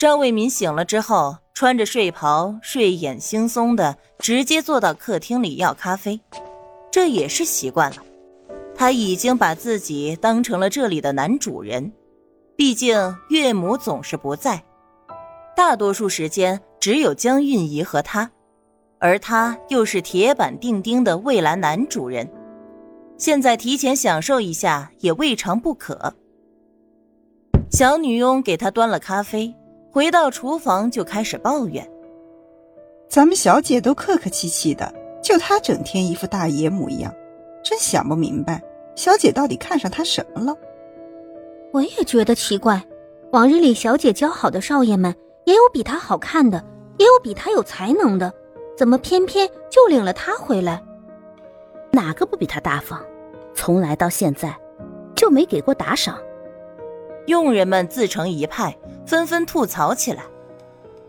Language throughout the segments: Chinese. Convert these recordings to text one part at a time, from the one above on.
张卫民醒了之后，穿着睡袍，睡眼惺忪的直接坐到客厅里要咖啡，这也是习惯了。他已经把自己当成了这里的男主人，毕竟岳母总是不在，大多数时间只有江韵仪和他，而他又是铁板钉钉的未来男主人，现在提前享受一下也未尝不可。小女佣给他端了咖啡，回到厨房就开始抱怨：“咱们小姐都客客气气的，就她整天一副大爷模样，真想不明白。”小姐到底看上他什么了？我也觉得奇怪。往日里小姐交好的少爷们，也有比她好看的，也有比她有才能的，怎么偏偏就领了他回来？哪个不比他大方？从来到现在，就没给过打赏。佣人们自成一派，纷纷吐槽起来。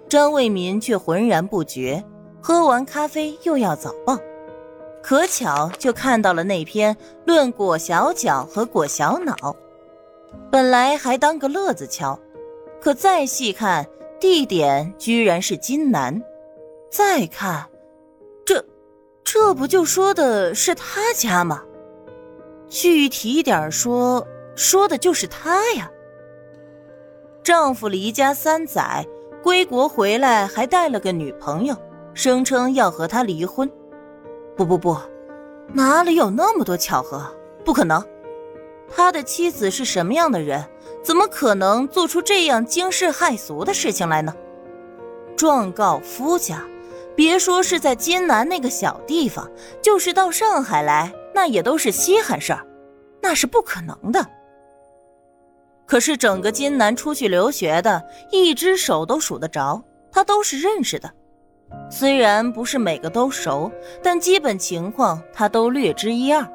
张卫民却浑然不觉，喝完咖啡又要早报。可巧就看到了那篇论裹小脚和裹小脑，本来还当个乐子瞧，可再细看，地点居然是金南。再看，这，这不就说的是他家吗？具体点说，说的就是他呀。丈夫离家三载，归国回来还带了个女朋友，声称要和他离婚。不不不，哪里有那么多巧合？不可能！他的妻子是什么样的人？怎么可能做出这样惊世骇俗的事情来呢？状告夫家，别说是在金南那个小地方，就是到上海来，那也都是稀罕事儿，那是不可能的。可是整个金南出去留学的，一只手都数得着，他都是认识的。虽然不是每个都熟，但基本情况他都略知一二。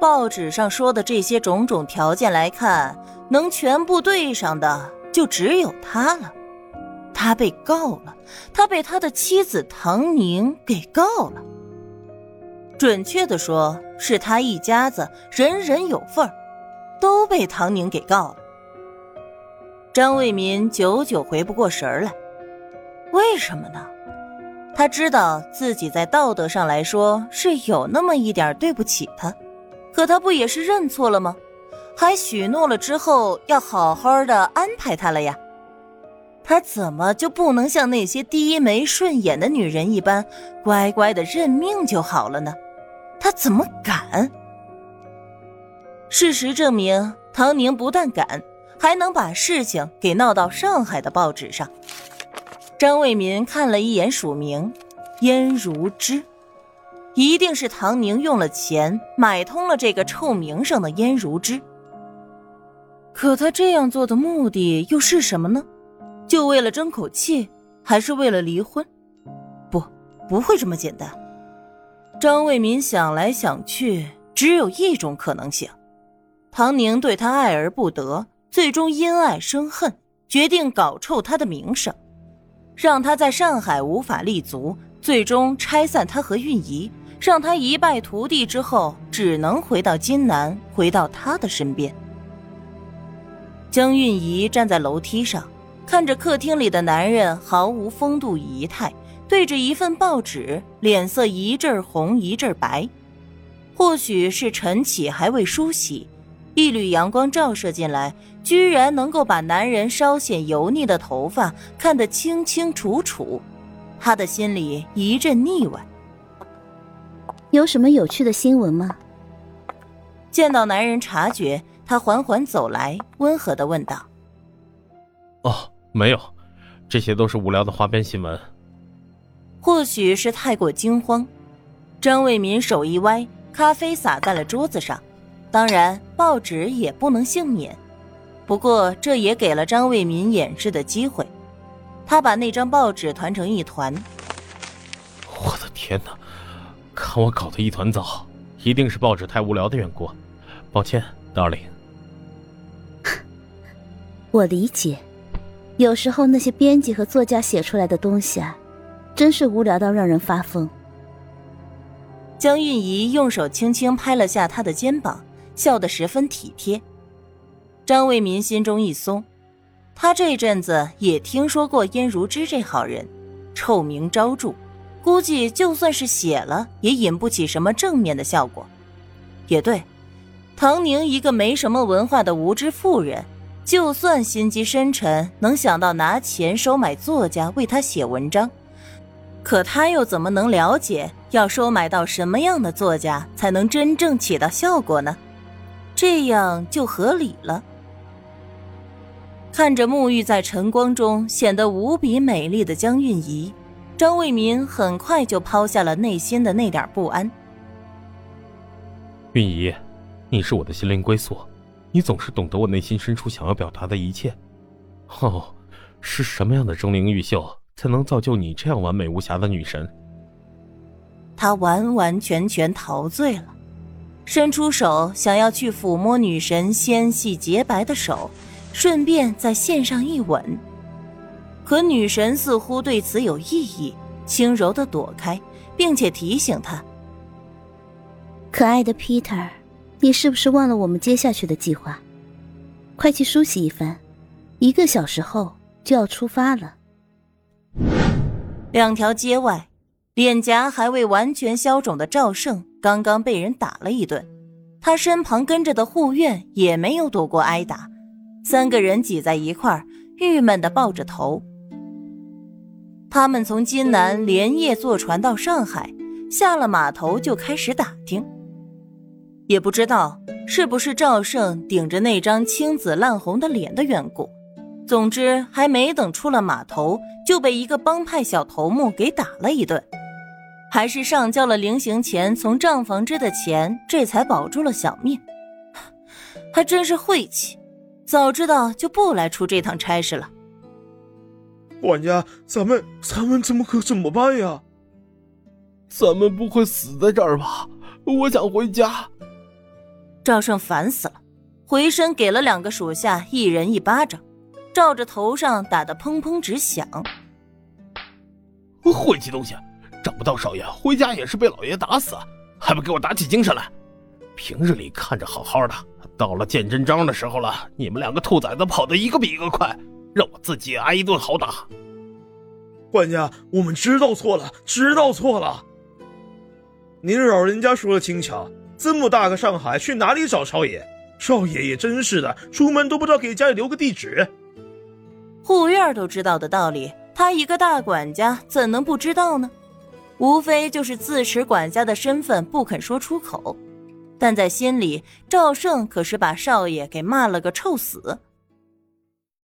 报纸上说的这些种种条件来看，能全部对上的就只有他了。他被告了，他被他的妻子唐宁给告了。准确的说，是他一家子人人有份儿，都被唐宁给告了。张卫民久久回不过神来，为什么呢？他知道自己在道德上来说是有那么一点对不起他，可他不也是认错了吗？还许诺了之后要好好的安排他了呀。他怎么就不能像那些低眉顺眼的女人一般，乖乖的认命就好了呢？他怎么敢？事实证明，唐宁不但敢，还能把事情给闹到上海的报纸上。张卫民看了一眼署名，燕如之，一定是唐宁用了钱买通了这个臭名声的燕如之。可他这样做的目的又是什么呢？就为了争口气，还是为了离婚？不，不会这么简单。张卫民想来想去，只有一种可能性：唐宁对他爱而不得，最终因爱生恨，决定搞臭他的名声。让他在上海无法立足，最终拆散他和韵仪，让他一败涂地之后，只能回到金南，回到他的身边。江韵仪站在楼梯上，看着客厅里的男人毫无风度仪态，对着一份报纸，脸色一阵红一阵白。或许是晨起还未梳洗，一缕阳光照射进来。居然能够把男人稍显油腻的头发看得清清楚楚，他的心里一阵腻歪。有什么有趣的新闻吗？见到男人察觉，他缓缓走来，温和的问道：“哦，没有，这些都是无聊的花边新闻。”或许是太过惊慌，张卫民手一歪，咖啡洒在了桌子上。当然，报纸也不能幸免。不过，这也给了张卫民掩饰的机会。他把那张报纸团成一团。我的天哪！看我搞得一团糟，一定是报纸太无聊的缘故。抱歉，darling。我理解，有时候那些编辑和作家写出来的东西啊，真是无聊到让人发疯。江韵仪用手轻轻拍了下他的肩膀，笑得十分体贴。张卫民心中一松，他这阵子也听说过殷如芝这好人，臭名昭著，估计就算是写了，也引不起什么正面的效果。也对，唐宁一个没什么文化的无知妇人，就算心机深沉，能想到拿钱收买作家为他写文章，可他又怎么能了解要收买到什么样的作家才能真正起到效果呢？这样就合理了。看着沐浴在晨光中显得无比美丽的江韵仪，张卫民很快就抛下了内心的那点不安。韵仪，你是我的心灵归宿，你总是懂得我内心深处想要表达的一切。哦，是什么样的钟灵毓秀才能造就你这样完美无瑕的女神？他完完全全陶醉了，伸出手想要去抚摸女神纤细洁白的手。顺便在线上一吻，可女神似乎对此有异议，轻柔的躲开，并且提醒他：“可爱的 Peter，你是不是忘了我们接下去的计划？快去梳洗一番，一个小时后就要出发了。”两条街外，脸颊还未完全消肿的赵胜刚刚被人打了一顿，他身旁跟着的护院也没有躲过挨打。三个人挤在一块，郁闷的抱着头。他们从金南连夜坐船到上海，下了码头就开始打听。也不知道是不是赵胜顶着那张青紫烂红的脸的缘故，总之还没等出了码头，就被一个帮派小头目给打了一顿，还是上交了临行前从账房支的钱，这才保住了小命。还真是晦气。早知道就不来出这趟差事了。管家，咱们咱们怎么可怎么办呀？咱们不会死在这儿吧？我想回家。赵胜烦死了，回身给了两个属下一人一巴掌，照着头上打得砰砰直响。晦气东西，找不到少爷，回家也是被老爷打死，还不给我打起精神来？平日里看着好好的。到了见真章的时候了，你们两个兔崽子跑得一个比一个快，让我自己挨一顿好打。管家，我们知道错了，知道错了。您老人家说的轻巧，这么大个上海，去哪里找少爷？少爷也真是的，出门都不知道给家里留个地址。护院都知道的道理，他一个大管家怎能不知道呢？无非就是自持管家的身份不肯说出口。但在心里，赵胜可是把少爷给骂了个臭死。